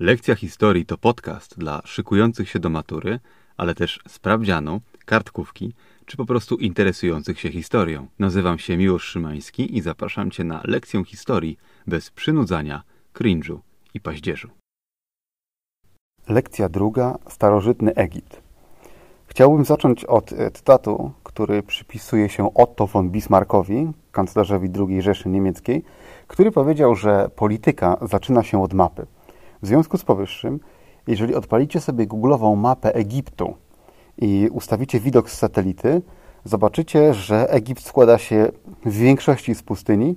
Lekcja historii to podcast dla szykujących się do matury, ale też sprawdzianu, kartkówki czy po prostu interesujących się historią. Nazywam się Miłosz Szymański i zapraszam Cię na lekcję historii bez przynudzania, cringe'u i paździerzu. Lekcja druga. Starożytny Egipt. Chciałbym zacząć od e, cytatu, który przypisuje się Otto von Bismarckowi, kanclerzowi II Rzeszy Niemieckiej, który powiedział, że polityka zaczyna się od mapy. W związku z powyższym, jeżeli odpalicie sobie googlową mapę Egiptu i ustawicie widok z satelity, zobaczycie, że Egipt składa się w większości z pustyni,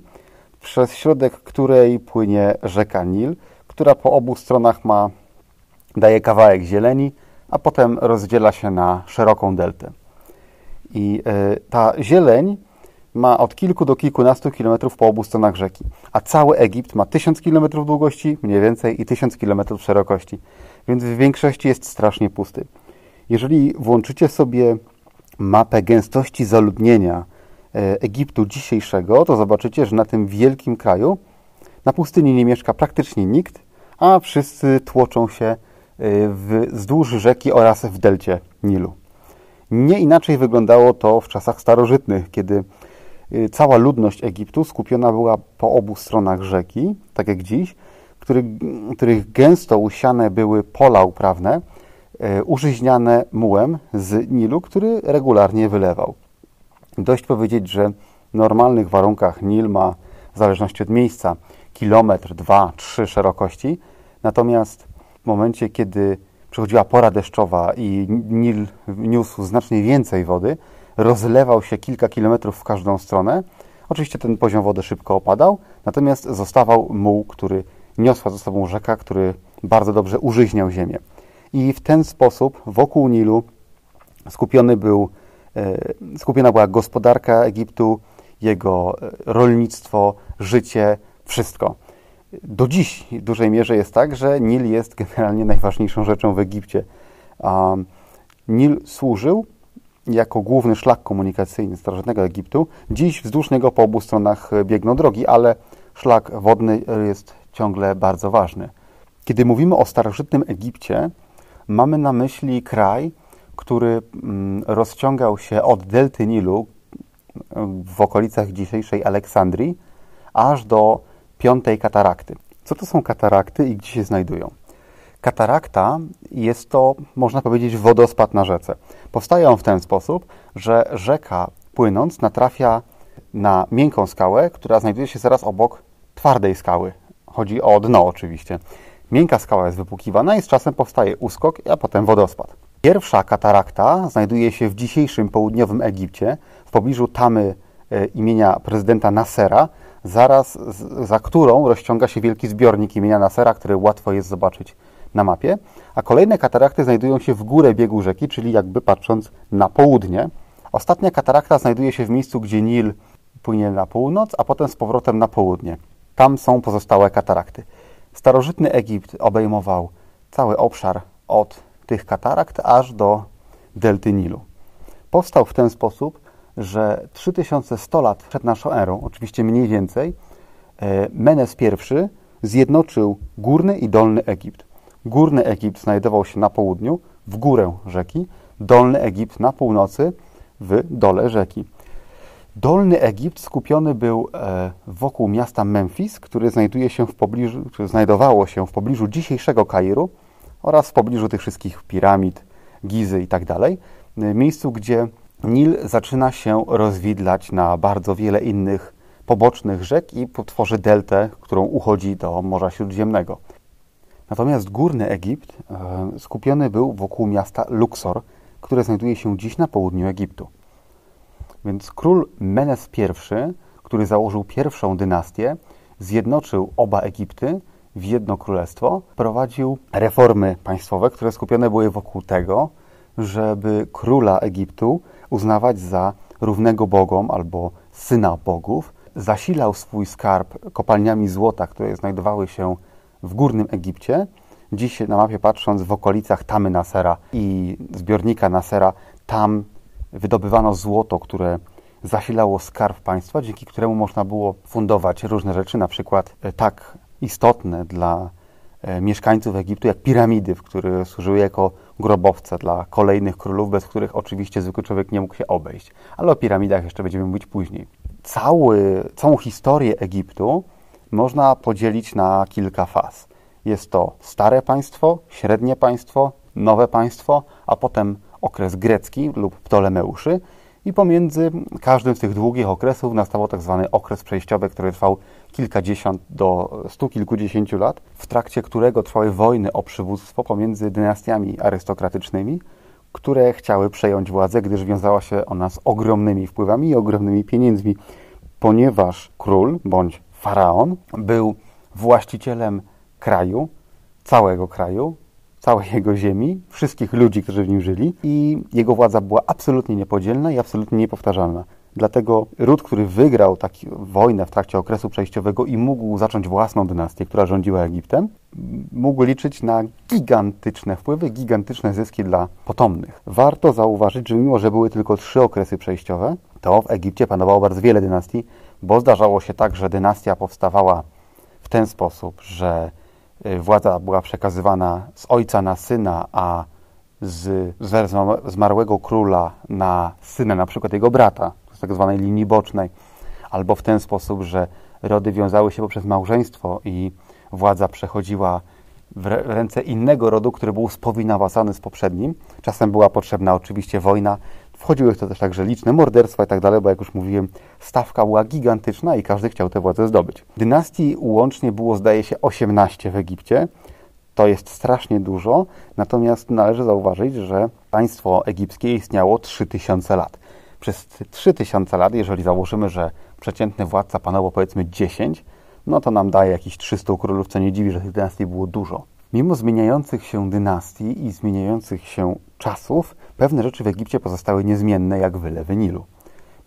przez środek której płynie rzeka Nil, która po obu stronach ma, daje kawałek zieleni, a potem rozdziela się na szeroką deltę. I y, ta zieleń ma od kilku do kilkunastu kilometrów po obu stronach rzeki, a cały Egipt ma tysiąc kilometrów długości mniej więcej i tysiąc kilometrów szerokości, więc w większości jest strasznie pusty. Jeżeli włączycie sobie mapę gęstości zaludnienia e, Egiptu dzisiejszego, to zobaczycie, że na tym wielkim kraju na pustyni nie mieszka praktycznie nikt, a wszyscy tłoczą się e, wzdłuż rzeki oraz w delcie Nilu. Nie inaczej wyglądało to w czasach starożytnych, kiedy cała ludność Egiptu skupiona była po obu stronach rzeki, tak jak dziś, który, których gęsto usiane były pola uprawne, y, użyźniane mułem z Nilu, który regularnie wylewał. Dość powiedzieć, że w normalnych warunkach Nil ma, w zależności od miejsca, kilometr, dwa, trzy szerokości, natomiast w momencie, kiedy przychodziła pora deszczowa i Nil niósł znacznie więcej wody, rozlewał się kilka kilometrów w każdą stronę. Oczywiście ten poziom wody szybko opadał, natomiast zostawał muł, który niosła ze sobą rzeka, który bardzo dobrze użyźniał ziemię. I w ten sposób wokół Nilu skupiony był, e, skupiona była gospodarka Egiptu, jego e, rolnictwo, życie, wszystko. Do dziś w dużej mierze jest tak, że Nil jest generalnie najważniejszą rzeczą w Egipcie. Nil służył jako główny szlak komunikacyjny starożytnego Egiptu. Dziś wzdłuż niego po obu stronach biegną drogi, ale szlak wodny jest ciągle bardzo ważny. Kiedy mówimy o starożytnym Egipcie, mamy na myśli kraj, który mm, rozciągał się od delty Nilu w okolicach dzisiejszej Aleksandrii aż do piątej katarakty. Co to są katarakty i gdzie się znajdują? Katarakta jest to, można powiedzieć, wodospad na rzece. Powstaje on w ten sposób, że rzeka płynąc natrafia na miękką skałę, która znajduje się zaraz obok twardej skały. Chodzi o dno oczywiście. Miękka skała jest wypłukiwana i z czasem powstaje uskok, a potem wodospad. Pierwsza katarakta znajduje się w dzisiejszym południowym Egipcie, w pobliżu tamy e, imienia prezydenta Nasera, zaraz za którą rozciąga się wielki zbiornik imienia Nasera, który łatwo jest zobaczyć na mapie, a kolejne katarakty znajdują się w górę biegu rzeki, czyli jakby patrząc na południe. Ostatnia katarakta znajduje się w miejscu, gdzie Nil płynie na północ, a potem z powrotem na południe. Tam są pozostałe katarakty. Starożytny Egipt obejmował cały obszar od tych katarakt aż do delty Nilu. Powstał w ten sposób, że 3100 lat przed naszą erą, oczywiście mniej więcej, e, Menes I zjednoczył górny i dolny Egipt. Górny Egipt znajdował się na południu, w górę rzeki, Dolny Egipt na północy, w dole rzeki. Dolny Egipt skupiony był e, wokół miasta Memphis, który znajduje się w pobliżu, znajdowało się w pobliżu dzisiejszego Kairu oraz w pobliżu tych wszystkich piramid, Gizy i tak dalej. E, miejscu, gdzie Nil zaczyna się rozwidlać na bardzo wiele innych pobocznych rzek i tworzy deltę, którą uchodzi do Morza Śródziemnego. Natomiast górny Egipt e, skupiony był wokół miasta Luxor, które znajduje się dziś na południu Egiptu. Więc król Menes I, który założył pierwszą dynastię, zjednoczył oba Egipty w jedno królestwo, prowadził reformy państwowe, które skupione były wokół tego, żeby króla Egiptu uznawać za równego bogom albo syna bogów, zasilał swój skarb kopalniami złota, które znajdowały się w Górnym Egipcie. Dziś na mapie patrząc w okolicach Tamy Nasera i zbiornika Nasera, tam wydobywano złoto, które zasilało skarb państwa, dzięki któremu można było fundować różne rzeczy, na przykład e, tak istotne dla e, mieszkańców Egiptu, jak piramidy, które służyły jako grobowce dla kolejnych królów, bez których oczywiście zwykły człowiek nie mógł się obejść. Ale o piramidach jeszcze będziemy mówić później. Cały, całą historię Egiptu można podzielić na kilka faz. Jest to stare państwo, średnie państwo, nowe państwo, a potem okres grecki lub Ptolemeuszy i pomiędzy każdym z tych długich okresów nastawał tak zwany okres przejściowy, który trwał kilkadziesiąt do stu kilkudziesięciu lat, w trakcie którego trwały wojny o przywództwo pomiędzy dynastiami arystokratycznymi, które chciały przejąć władzę, gdyż wiązała się ona z ogromnymi wpływami i ogromnymi pieniędzmi, ponieważ król bądź faraon był właścicielem kraju, całego kraju, całej jego ziemi, wszystkich ludzi, którzy w nim żyli i jego władza była absolutnie niepodzielna i absolutnie niepowtarzalna. Dlatego ród, który wygrał taką wojnę w trakcie okresu przejściowego i mógł zacząć własną dynastię, która rządziła Egiptem, mógł liczyć na gigantyczne wpływy, gigantyczne zyski dla potomnych. Warto zauważyć, że mimo, że były tylko trzy okresy przejściowe, to w Egipcie panowało bardzo wiele dynastii, bo zdarzało się tak, że dynastia powstawała w ten sposób, że y, władza była przekazywana z ojca na syna, a z zmarłego króla na syna, na przykład jego brata, z tak zwanej linii bocznej, albo w ten sposób, że rody wiązały się poprzez małżeństwo i władza przechodziła w ręce innego rodu, który był spowinowacany z poprzednim. Czasem była potrzebna oczywiście wojna, Wchodziły w to też także liczne morderstwa i tak dalej, bo jak już mówiłem, stawka była gigantyczna i każdy chciał tę władzę zdobyć. Dynastii łącznie było, zdaje się, 18 w Egipcie. To jest strasznie dużo, natomiast należy zauważyć, że państwo egipskie istniało 3000 lat. Przez 3000 lat, jeżeli założymy, że przeciętny władca panował powiedzmy 10, no to nam daje jakieś 300 królów, co nie dziwi, że tych dynastii było dużo. Mimo zmieniających się dynastii i zmieniających się czasów, pewne rzeczy w Egipcie pozostały niezmienne jak wylewy Nilu.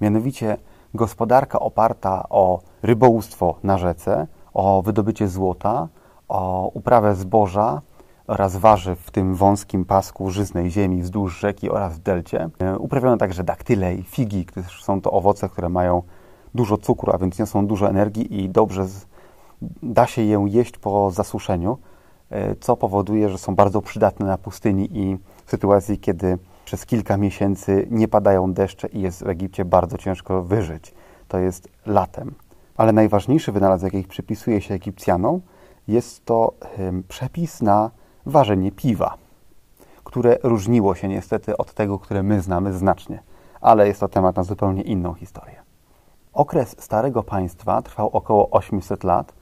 Mianowicie gospodarka oparta o rybołówstwo na rzece, o wydobycie złota, o uprawę zboża oraz warzyw w tym wąskim pasku żyznej ziemi wzdłuż rzeki oraz w delcie. E, uprawiono także daktyle i figi, gdyż są to owoce, które mają dużo cukru, a więc niosą dużo energii i dobrze da się je jeść po zasuszeniu, co powoduje, że są bardzo przydatne na pustyni i w sytuacji, kiedy przez kilka miesięcy nie padają deszcze i jest w Egipcie bardzo ciężko wyżyć. To jest latem. Ale najważniejszy wynalazek, jaki przypisuje się Egipcjanom, jest to przepis na ważenie piwa, które różniło się niestety od tego, które my znamy znacznie. Ale jest to temat na zupełnie inną historię. Okres Starego Państwa trwał około 800 lat,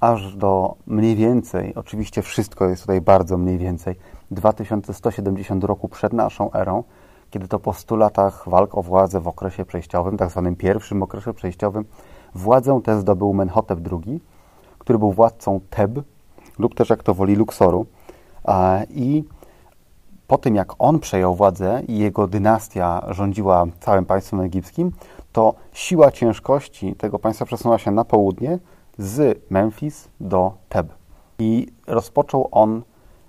aż do mniej więcej, oczywiście wszystko jest tutaj bardzo mniej więcej, 2170 roku przed naszą erą, kiedy to po 100 latach walk o władzę w okresie przejściowym, tak zwanym pierwszym okresie przejściowym, władzę tę zdobył Menhotep II, który był władcą Teb, lub też jak to woli Luksoru. I po tym, jak on przejął władzę i jego dynastia rządziła całym państwem egipskim, to siła ciężkości tego państwa przesunęła się na południe z Memphis do Teb. I rozpoczął on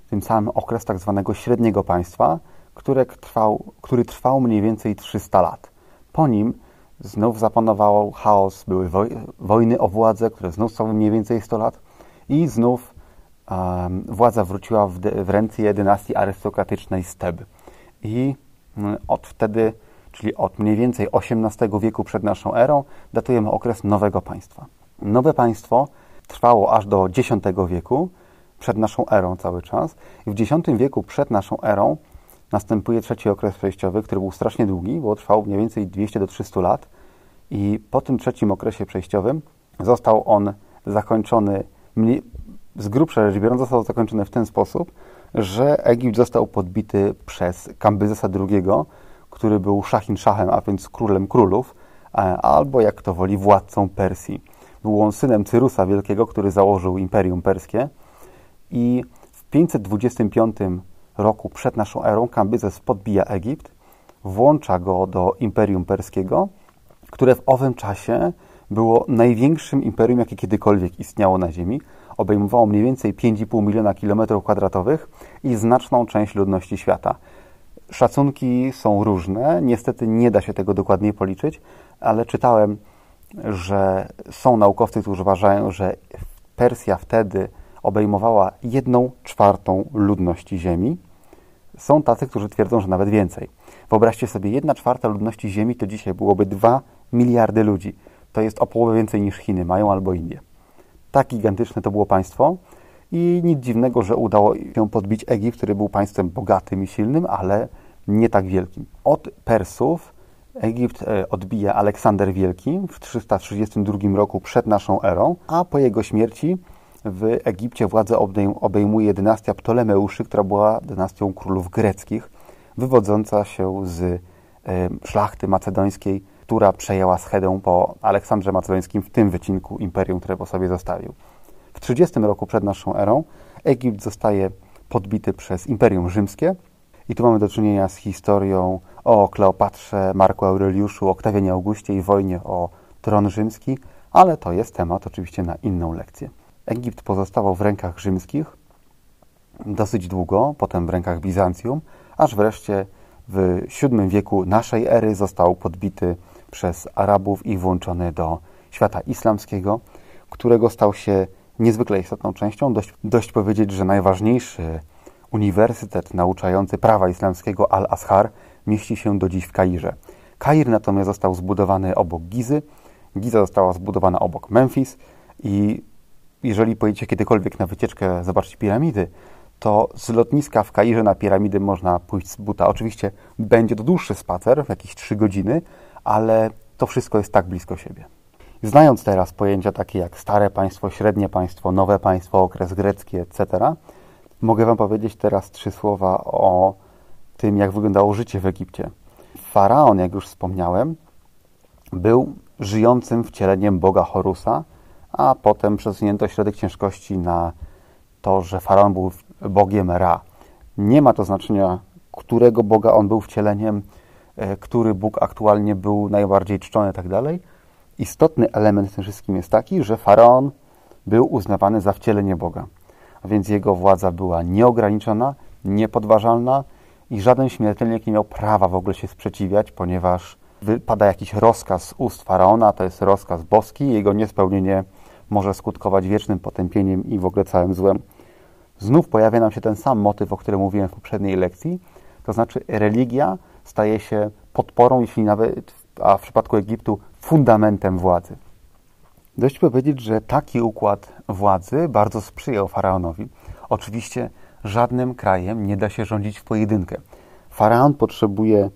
tym samym okres tak zwanego średniego państwa, który trwał, który trwał mniej więcej 300 lat. Po nim znów zapanował chaos, były wojny o władzę, które znów trwały mniej więcej 100 lat i znów um, władza wróciła w, w ręce dynastii arystokratycznej z Teb. I um, od wtedy, czyli od mniej więcej XVIII wieku przed naszą erą, datujemy okres nowego państwa. Nowe państwo trwało aż do X wieku, przed naszą erą cały czas. I w X wieku przed naszą erą następuje trzeci okres przejściowy, który był strasznie długi, bo trwał mniej więcej 200 do 300 lat. I po tym trzecim okresie przejściowym został on zakończony, z grubsza rzecz biorąc, został zakończony w ten sposób, że Egipt został podbity przez Kambyzesa II, który był Szachin Szachem, a więc królem królów, albo jak to woli, władcą Persji. Był on synem Cyrusa Wielkiego, który założył Imperium Perskie i w 525 roku przed naszą erą Kambyzes podbija Egipt, włącza go do Imperium Perskiego, które w owym czasie było największym imperium, jakie kiedykolwiek istniało na Ziemi. Obejmowało mniej więcej 5,5 miliona kilometrów kwadratowych i znaczną część ludności świata. Szacunki są różne, niestety nie da się tego dokładnie policzyć, ale czytałem, że są naukowcy, którzy uważają, że Persja wtedy obejmowała jedną czwartą ludności Ziemi. Są tacy, którzy twierdzą, że nawet więcej. Wyobraźcie sobie, jedna czwarta ludności Ziemi to dzisiaj byłoby 2 miliardy ludzi. To jest o połowę więcej niż Chiny mają albo Indie. Tak gigantyczne to było państwo i nic dziwnego, że udało się podbić Egipt, który był państwem bogatym i silnym, ale nie tak wielkim. Od Persów Egipt e, odbija Aleksander Wielki w 332 roku przed naszą erą, a po jego śmierci w Egipcie władzę obejmuje dynastia Ptolemeuszy, która była dynastią królów greckich, wywodząca się z e, szlachty macedońskiej, która przejęła schedę po Aleksandrze Macedońskim w tym wycinku imperium, które po sobie zostawił. W 30 roku przed naszą erą Egipt zostaje podbity przez Imperium Rzymskie i tu mamy do czynienia z historią o Kleopatrze, Marku Aureliuszu, Oktawianie Augustie i wojnie o tron rzymski, ale to jest temat oczywiście na inną lekcję. Egipt pozostawał w rękach rzymskich dosyć długo, potem w rękach Bizancjum, aż wreszcie w VII wieku naszej ery został podbity przez Arabów i włączony do świata islamskiego, którego stał się niezwykle istotną częścią. Dość, dość powiedzieć, że najważniejszy uniwersytet nauczający prawa islamskiego Al-Azhar mieści się do dziś w Kairze. Kair natomiast został zbudowany obok Gizy, Giza została zbudowana obok Memphis i jeżeli pojedziecie kiedykolwiek na wycieczkę zobaczyć piramidy, to z lotniska w Kairze na piramidy można pójść z buta. Oczywiście będzie to dłuższy spacer, w jakieś 3 godziny, ale to wszystko jest tak blisko siebie. Znając teraz pojęcia takie jak stare państwo, średnie państwo, nowe państwo, okres grecki, etc., mogę Wam powiedzieć teraz trzy słowa o tym, jak wyglądało życie w Egipcie. Faraon, jak już wspomniałem, był żyjącym wcieleniem Boga Horusa, a potem przesunięto środek ciężkości na to, że Faraon był Bogiem Ra. Nie ma to znaczenia, którego Boga on był wcieleniem, e, który Bóg aktualnie był najbardziej czczony i tak. Istotny element w tym wszystkim jest taki, że Faraon był uznawany za wcielenie Boga. A więc jego władza była nieograniczona, niepodważalna i żaden śmiertelnik nie miał prawa w ogóle się sprzeciwiać, ponieważ wypada jakiś rozkaz z ust Faraona, to jest rozkaz boski, jego niespełnienie może skutkować wiecznym potępieniem i w ogóle całym złem. Znów pojawia nam się ten sam motyw, o którym mówiłem w poprzedniej lekcji, to znaczy religia staje się podporą, jeśli nawet, a w przypadku Egiptu, fundamentem władzy. Dość powiedzieć, że taki układ władzy bardzo sprzyjał faraonowi. Oczywiście żadnym krajem nie da się rządzić w pojedynkę. Faraon potrzebuje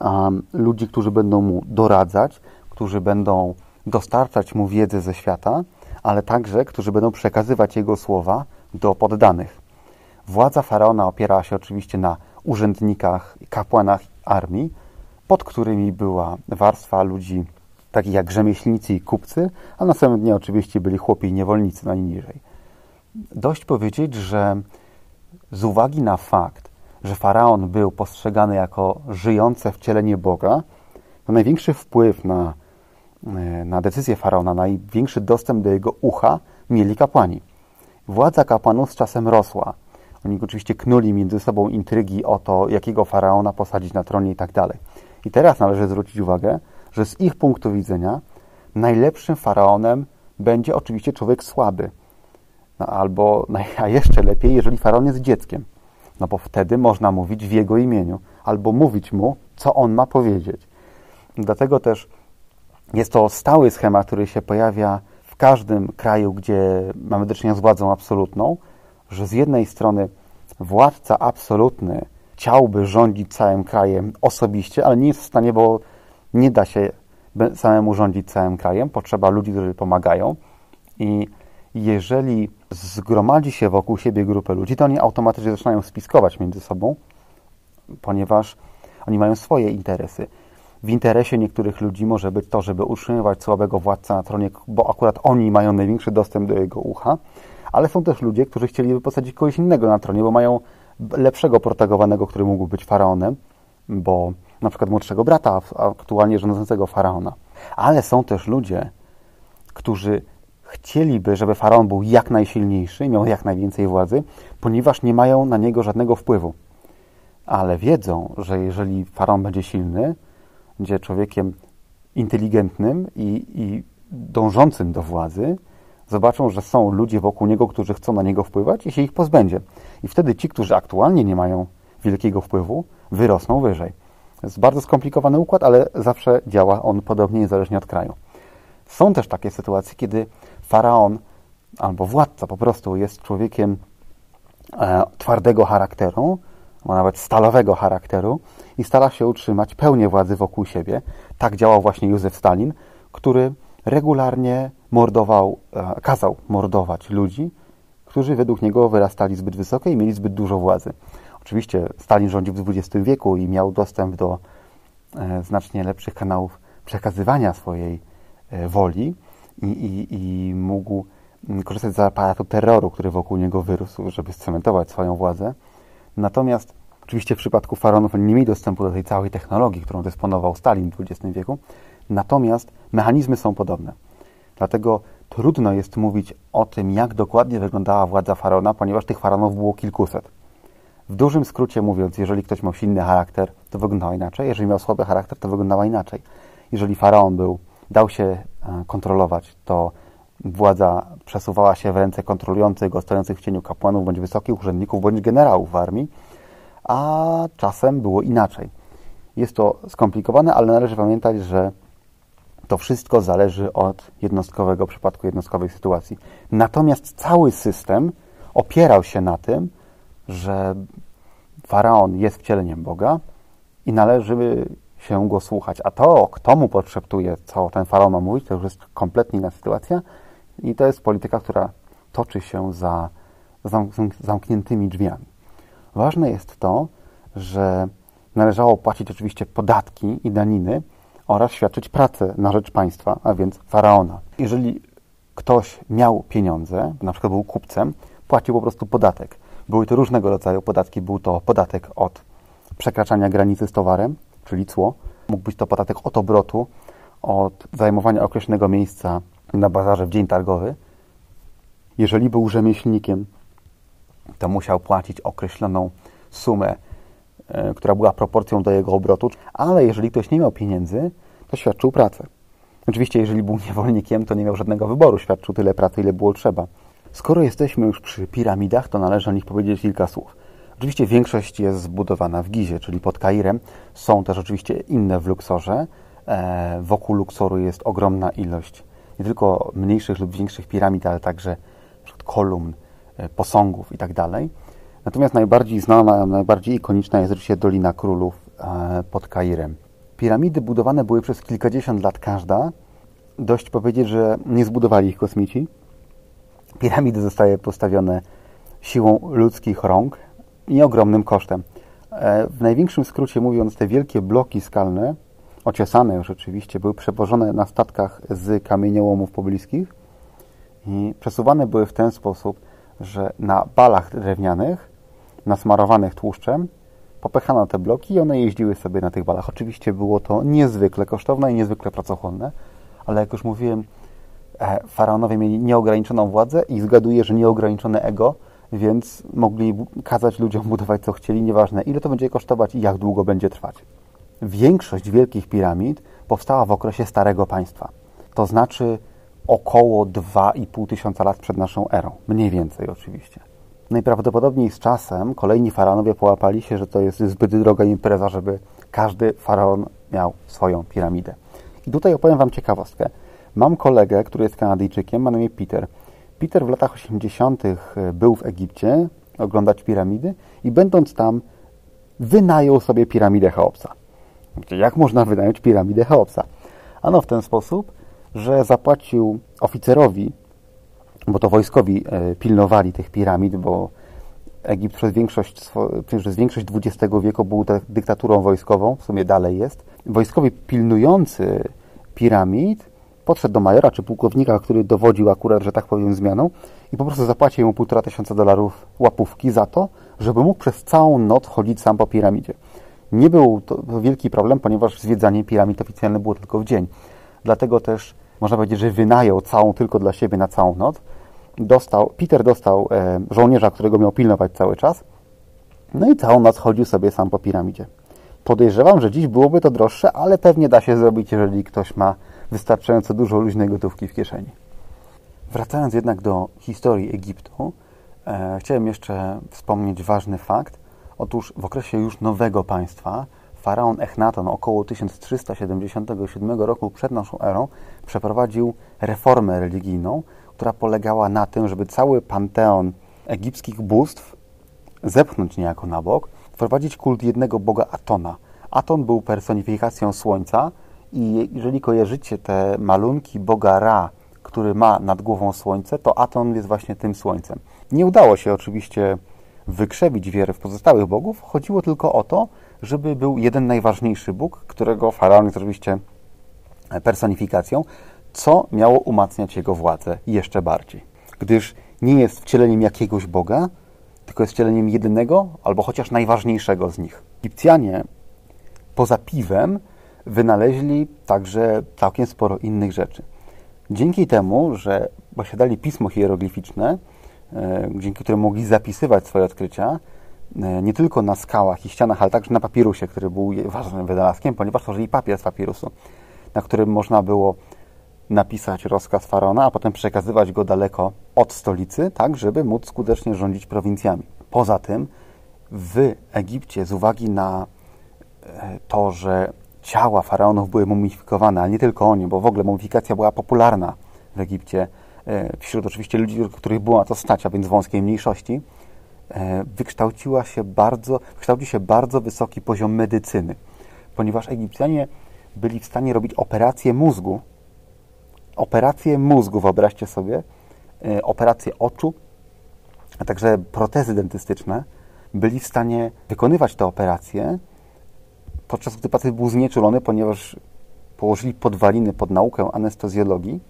um, ludzi, którzy będą mu doradzać, którzy będą dostarczać mu wiedzę ze świata, ale także, którzy będą przekazywać jego słowa do poddanych. Władza faraona opiera się oczywiście na urzędnikach, kapłanach armii, pod którymi była warstwa ludzi takich jak rzemieślnicy i kupcy, a na samym dnie oczywiście byli chłopi i niewolnicy najniżej. Dość powiedzieć, że z uwagi na fakt, że faraon był postrzegany jako żyjące wcielenie Boga, to największy wpływ na, e, na decyzję faraona, największy dostęp do jego ucha mieli kapłani. Władza kapłanów z czasem rosła. Oni oczywiście knuli między sobą intrygi o to, jakiego faraona posadzić na tronie i tak dalej. I teraz należy zwrócić uwagę, że z ich punktu widzenia najlepszym faraonem będzie oczywiście człowiek słaby. No, albo, a jeszcze lepiej, jeżeli faraon jest dzieckiem. No bo wtedy można mówić w jego imieniu, albo mówić mu, co on ma powiedzieć. Dlatego też jest to stały schemat, który się pojawia w każdym kraju, gdzie mamy do czynienia z władzą absolutną, że z jednej strony władca absolutny chciałby rządzić całym krajem osobiście, ale nie jest w stanie, bo nie da się samemu rządzić całym krajem. Potrzeba ludzi, którzy pomagają. I jeżeli zgromadzi się wokół siebie grupę ludzi, to oni automatycznie zaczynają spiskować między sobą, ponieważ oni mają swoje interesy. W interesie niektórych ludzi może być to, żeby utrzymywać słabego władcę na tronie, bo akurat oni mają największy dostęp do jego ucha, ale są też ludzie, którzy chcieliby posadzić kogoś innego na tronie, bo mają lepszego protegowanego, który mógłby być faraonem, bo na przykład młodszego brata aktualnie rządzącego faraona. Ale są też ludzie, którzy chcieliby, żeby faraon był jak najsilniejszy, miał jak najwięcej władzy, ponieważ nie mają na niego żadnego wpływu. Ale wiedzą, że jeżeli faraon będzie silny, będzie człowiekiem inteligentnym i, i dążącym do władzy, zobaczą, że są ludzie wokół niego, którzy chcą na niego wpływać i się ich pozbędzie. I wtedy ci, którzy aktualnie nie mają wielkiego wpływu, wyrosną wyżej. To jest bardzo skomplikowany układ, ale zawsze działa on podobnie niezależnie od kraju. Są też takie sytuacje, kiedy faraon albo władca po prostu jest człowiekiem e, twardego charakteru, a nawet stalowego charakteru i stara się utrzymać pełnię władzy wokół siebie. Tak działał właśnie Józef Stalin, który regularnie mordował, e, kazał mordować ludzi, którzy według niego wyrastali zbyt wysoko i mieli zbyt dużo władzy. Oczywiście Stalin rządził w XX wieku i miał dostęp do e, znacznie lepszych kanałów przekazywania swojej woli i, i, i mógł mm, korzystać z aparatu terroru, który wokół niego wyrósł, żeby scementować swoją władzę. Natomiast oczywiście w przypadku faraonów oni nie mieli dostępu do tej całej technologii, którą dysponował Stalin w XX wieku. Natomiast mechanizmy są podobne. Dlatego trudno jest mówić o tym, jak dokładnie wyglądała władza faraona, ponieważ tych faraonów było kilkuset. W dużym skrócie mówiąc, jeżeli ktoś miał silny charakter, to wyglądała inaczej. Jeżeli miał słaby charakter, to wyglądała inaczej. Jeżeli faraon był, dał się e, kontrolować, to władza przesuwała się w ręce kontrolujących go, stojących w cieniu kapłanów, bądź wysokich urzędników, bądź generałów w armii, a czasem było inaczej. Jest to skomplikowane, ale należy pamiętać, że to wszystko zależy od jednostkowego przypadku, jednostkowej sytuacji. Natomiast cały system opierał się na tym, że faraon jest wcieleniem Boga i należy się go słuchać. A to, kto mu podszeptuje, co ten faraon ma mówić, to już jest kompletnie inna sytuacja i to jest polityka, która toczy się za zamkniętymi drzwiami. Ważne jest to, że należało płacić oczywiście podatki i daniny oraz świadczyć pracę na rzecz państwa, a więc faraona. Jeżeli ktoś miał pieniądze, na przykład był kupcem, płacił po prostu podatek. Były to różnego rodzaju podatki. Był to podatek od przekraczania granicy z towarem, czyli cło. Mógł być to podatek od obrotu, od zajmowania określonego miejsca na bazarze w dzień targowy. Jeżeli był rzemieślnikiem, to musiał płacić określoną sumę, e, która była proporcją do jego obrotu, ale jeżeli ktoś nie miał pieniędzy, to świadczył pracę. Oczywiście, jeżeli był niewolnikiem, to nie miał żadnego wyboru, świadczył tyle pracy, ile było trzeba. Skoro jesteśmy już przy piramidach, to należy o nich powiedzieć kilka słów. Oczywiście większość jest zbudowana w Gizie, czyli pod Kairem. Są też oczywiście inne w Luksorze. E, wokół Luksoru jest ogromna ilość nie tylko mniejszych lub większych piramid, ale także kolumn, e, posągów itd. Tak Natomiast najbardziej znana, najbardziej ikoniczna jest oczywiście Dolina Królów e, pod Kairem. Piramidy budowane były przez kilkadziesiąt lat każda. Dość powiedzieć, że nie zbudowali ich kosmici. Piramidy zostały postawione siłą ludzkich rąk i ogromnym kosztem. E, w największym skrócie mówiąc, te wielkie bloki skalne, ociosane już oczywiście, były przewożone na statkach z kamieniołomów pobliskich i przesuwane były w ten sposób, że na balach drewnianych, nasmarowanych tłuszczem, popychano te bloki i one jeździły sobie na tych balach. Oczywiście było to niezwykle kosztowne i niezwykle pracochłonne, ale jak już mówiłem, e, faraonowie mieli nieograniczoną władzę i zgaduję, że nieograniczone ego, więc mogli kazać ludziom budować co chcieli, nieważne ile to będzie kosztować i jak długo będzie trwać. Większość wielkich piramid powstała w okresie Starego Państwa, to znaczy około 2,5 tysiąca lat przed naszą erą, mniej więcej oczywiście. Najprawdopodobniej z czasem kolejni faraonowie połapali się, że to jest zbyt droga impreza, żeby każdy faraon miał swoją piramidę. I tutaj opowiem Wam ciekawostkę. Mam kolegę, który jest Kanadyjczykiem, ma na imię Peter. Peter w latach 80. E, był w Egipcie oglądać piramidy i będąc tam wynajął sobie piramidę Cheopsa. Jak można wynająć piramidę Cheopsa? Ano w ten sposób, że zapłacił oficerowi bo to wojskowi e, pilnowali tych piramid, bo Egipt przez większość, przez większość XX wieku był dyktaturą wojskową, w sumie dalej jest. Wojskowi pilnujący piramid podszedł do majora czy pułkownika, który dowodził akurat, że tak powiem, zmianą i po prostu zapłacił mu półtora tysiąca dolarów łapówki za to, żeby mógł przez całą noc chodzić sam po piramidzie. Nie był to wielki problem, ponieważ zwiedzanie piramid oficjalne było tylko w dzień. Dlatego też można powiedzieć, że wynajął całą tylko dla siebie na całą noc. Dostał, Peter dostał e, żołnierza, którego miał pilnować cały czas. No i całą noc chodził sobie sam po piramidzie. Podejrzewam, że dziś byłoby to droższe, ale pewnie da się zrobić, jeżeli ktoś ma wystarczająco dużo luźnej gotówki w kieszeni. Wracając jednak do historii Egiptu, e, chciałem jeszcze wspomnieć ważny fakt. Otóż w okresie już nowego państwa faraon Echnaton około 1377 roku przed naszą erą przeprowadził reformę religijną, która polegała na tym, żeby cały panteon egipskich bóstw zepchnąć niejako na bok, wprowadzić kult jednego boga Atona. Aton był personifikacją słońca i jeżeli kojarzycie te malunki boga Ra, który ma nad głową słońce, to Aton jest właśnie tym słońcem. Nie udało się oczywiście wykrzewić wiary w pozostałych bogów. Chodziło tylko o to, żeby był jeden najważniejszy Bóg, którego faraon jest oczywiście personifikacją, co miało umacniać jego władzę jeszcze bardziej. Gdyż nie jest wcieleniem jakiegoś Boga, tylko jest wcieleniem jedynego albo chociaż najważniejszego z nich. Egipcjanie poza piwem wynaleźli także całkiem sporo innych rzeczy. Dzięki temu, że posiadali pismo hieroglificzne, e, dzięki któremu mogli zapisywać swoje odkrycia, e, nie tylko na skałach i ścianach, ale także na papirusie, który był ważnym wynalazkiem, ponieważ tworzyli papier z papirusu, na którym można było napisać rozkaz faraona, a potem przekazywać go daleko od stolicy, tak żeby móc skutecznie rządzić prowincjami. Poza tym w Egipcie z uwagi na e, to, że ciała faraonów były mumifikowane, ale nie tylko oni, bo w ogóle mumifikacja była popularna w Egipcie, e, wśród oczywiście ludzi, których była to stać, a więc wąskiej mniejszości, e, wykształciła się bardzo, wykształcił się bardzo wysoki poziom medycyny, ponieważ Egipcjanie byli w stanie robić operacje mózgu, operacje mózgu, wyobraźcie sobie, e, operacje oczu, a także protezy dentystyczne, byli w stanie wykonywać te operacje podczas gdy pacjent był znieczulony, ponieważ położyli podwaliny pod naukę anestezjologii.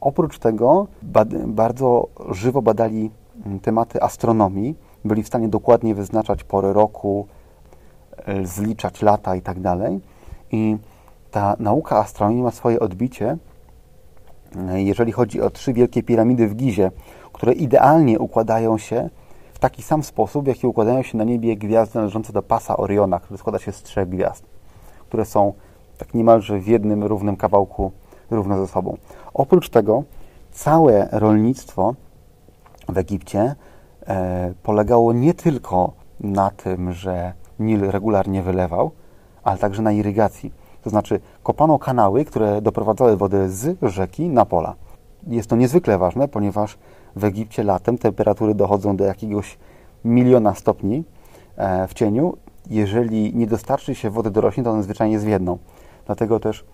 Oprócz tego bardzo żywo badali mm, tematy astronomii, byli w stanie dokładnie wyznaczać pory roku, zliczać lata i tak dalej. I ta nauka astronomii ma swoje odbicie, e, jeżeli chodzi o trzy wielkie piramidy w Gizie, które idealnie układają się taki sam sposób, w jaki układają się na niebie gwiazdy należące do pasa Oriona, który składa się z trzech gwiazd, które są tak niemalże w jednym równym kawałku równo ze sobą. Oprócz tego całe rolnictwo w Egipcie e, polegało nie tylko na tym, że Nil regularnie wylewał, ale także na irygacji. To znaczy kopano kanały, które doprowadzały wodę z rzeki na pola. Jest to niezwykle ważne, ponieważ w Egipcie latem temperatury dochodzą do jakiegoś miliona stopni e, w cieniu. Jeżeli nie dostarczy się wody do roślin, to one zwyczajnie zwiedną. Dlatego też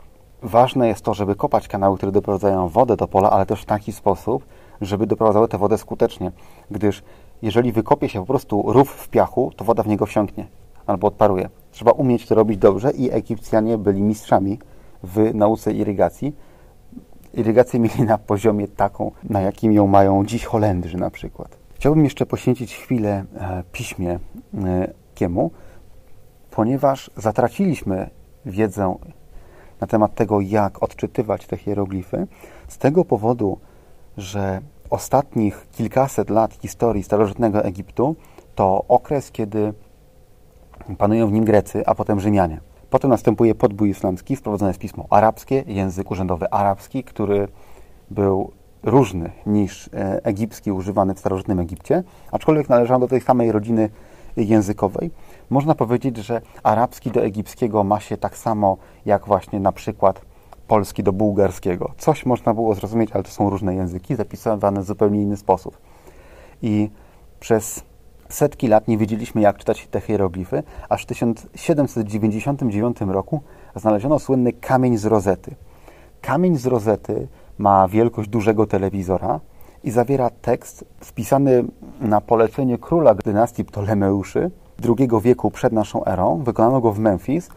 ważne jest to, żeby kopać kanały, które doprowadzają wodę do pola, ale też w taki sposób, żeby doprowadzały tę wodę skutecznie, gdyż jeżeli wykopie się po prostu rów w piachu, to woda w niego wsiąknie albo odparuje. Trzeba umieć to robić dobrze i Egipcjanie byli mistrzami w nauce irygacji irygację mieli na poziomie taką, na jakim ją mają dziś Holendrzy na przykład. Chciałbym jeszcze poświęcić chwilę e, piśmie e, Kiemu, ponieważ zatraciliśmy wiedzę na temat tego, jak odczytywać te hieroglify, z tego powodu, że ostatnich kilkaset lat historii starożytnego Egiptu to okres, kiedy panują w nim Grecy, a potem Rzymianie. Potem następuje podbój islamski, wprowadzone jest pismo arabskie, język urzędowy arabski, który był różny niż e, egipski używany w starożytnym Egipcie, aczkolwiek należał do tej samej rodziny językowej. Można powiedzieć, że arabski do egipskiego ma się tak samo jak właśnie na przykład polski do bułgarskiego. Coś można było zrozumieć, ale to są różne języki zapisywane w zupełnie inny sposób. I przez setki lat nie wiedzieliśmy, jak czytać te hieroglify, aż w 1799 roku znaleziono słynny kamień z rozety. Kamień z rozety ma wielkość dużego telewizora i zawiera tekst wpisany na polecenie króla dynastii Ptolemeuszy II wieku przed naszą erą. Wykonano go w Memphis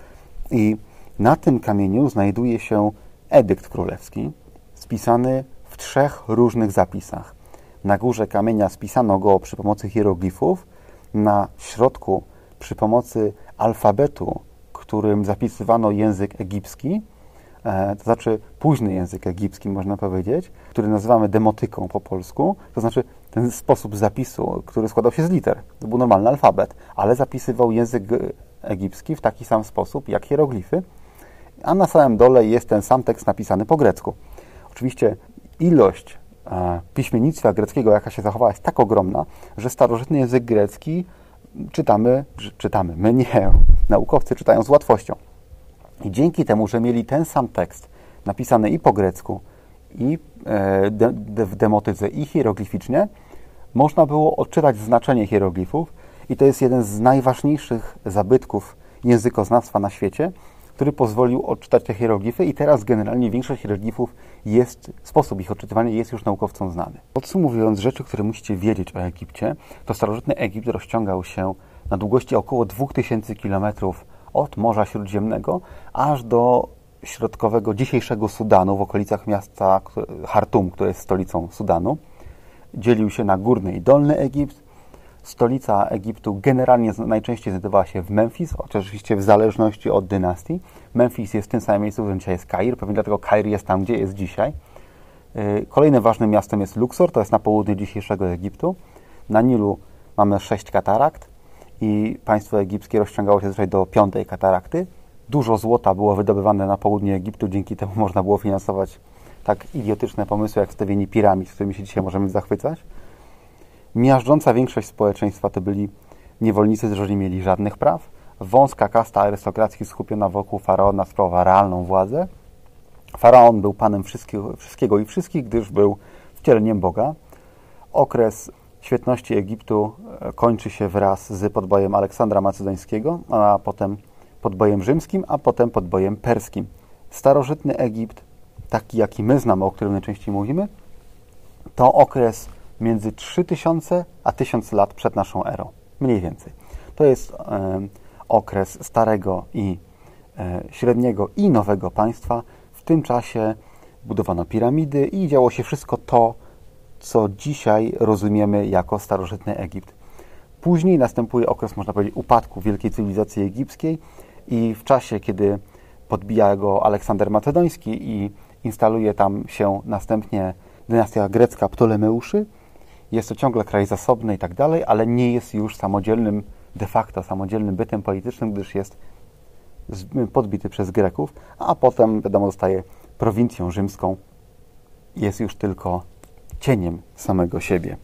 i na tym kamieniu znajduje się edykt królewski spisany w trzech różnych zapisach. Na górze kamienia spisano go przy pomocy hieroglifów, na środku przy pomocy alfabetu, którym zapisywano język egipski, e, to znaczy późny język egipski, można powiedzieć, który nazywamy demotyką po polsku, to znaczy ten sposób zapisu, który składał się z liter. To był normalny alfabet, ale zapisywał język egipski w taki sam sposób jak hieroglify, a na samym dole jest ten sam tekst napisany po grecku. Oczywiście ilość piśmiennictwa greckiego, jaka się zachowała, jest tak ogromna, że starożytny język grecki czytamy, czytamy, my nie, naukowcy czytają z łatwością. I dzięki temu, że mieli ten sam tekst napisany i po grecku, i e, de, de, w demotyce, i hieroglificznie, można było odczytać znaczenie hieroglifów i to jest jeden z najważniejszych zabytków językoznawstwa na świecie, który pozwolił odczytać te hieroglify i teraz generalnie większość hieroglifów jest, sposób ich odczytywania jest już naukowcom znany. Podsumowując rzeczy, które musicie wiedzieć o Egipcie, to starożytny Egipt rozciągał się na długości około 2000 km od Morza Śródziemnego aż do środkowego dzisiejszego Sudanu w okolicach miasta Hartum, które jest stolicą Sudanu. Dzielił się na górny i dolny Egipt, Stolica Egiptu generalnie najczęściej znajdowała się w Memphis, oczywiście w zależności od dynastii. Memphis jest w tym samym miejscu, w którym dzisiaj jest Kair, pewnie dlatego Kair jest tam, gdzie jest dzisiaj. Y, kolejnym ważnym miastem jest Luxor, to jest na południu dzisiejszego Egiptu. Na Nilu mamy sześć katarakt i państwo egipskie rozciągało się zazwyczaj do piątej katarakty. Dużo złota było wydobywane na południu Egiptu, dzięki temu można było finansować tak idiotyczne pomysły jak wstawienie piramid, z którymi się dzisiaj możemy zachwycać. Miażdżąca większość społeczeństwa to byli niewolnicy, którzy nie mieli żadnych praw. Wąska kasta arystokracji skupiona wokół faraona sprawowała realną władzę. Faraon był panem wszystkiego, wszystkiego i wszystkich, gdyż był wcieleniem Boga. Okres świetności Egiptu e, kończy się wraz z podbojem Aleksandra Macedońskiego, a potem podbojem rzymskim, a potem podbojem perskim. Starożytny Egipt, taki jaki my znamy, o którym najczęściej mówimy, to okres między 3000 a 1000 lat przed naszą erą. Mniej więcej. To jest okres starego i e, średniego i nowego państwa. W tym czasie budowano piramidy i działo się wszystko to, co dzisiaj rozumiemy jako starożytny Egipt. Później następuje okres, można powiedzieć, upadku wielkiej cywilizacji egipskiej i w czasie, kiedy podbija go Aleksander Macedoński i instaluje tam się następnie dynastia grecka Ptolemeuszy, jest to ciągle kraj zasobny i tak dalej, ale nie jest już samodzielnym, de facto samodzielnym bytem politycznym, gdyż jest podbity przez Greków, a potem, wiadomo, zostaje prowincją rzymską. Jest już tylko cieniem samego siebie.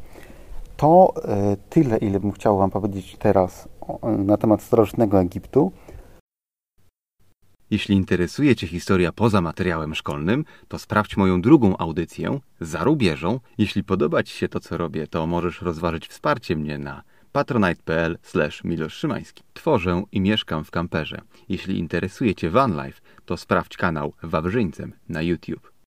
To e, tyle, ile bym chciał Wam powiedzieć teraz na temat starożytnego Egiptu. Jeśli interesuje Cię historia poza materiałem szkolnym, to sprawdź moją drugą audycję za rubieżą. Jeśli podoba Ci się to, co robię, to możesz rozważyć wsparcie mnie na patronite.pl Szymański. Tworzę i mieszkam w kamperze. Jeśli interesuje Cię vanlife, to sprawdź kanał Wawrzyńcem na YouTube.